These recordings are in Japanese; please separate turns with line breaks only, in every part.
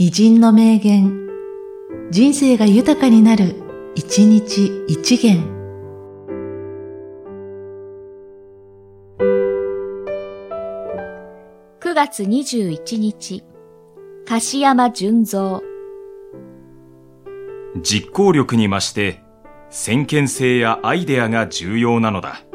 偉人の名言、人生が豊かになる、一日一元。
9月21日、柏山純三。
実行力に増して先見性やアイデアが重要なのだ。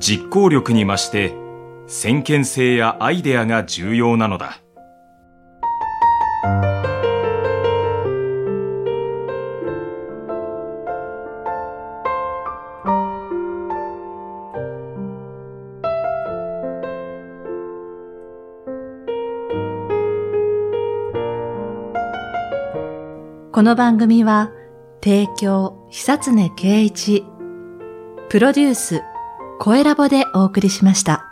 実行力に増して先見性やアイデアが重要なのだ。
この番組は、提供、久常圭一、プロデュース、声ラボでお送りしました。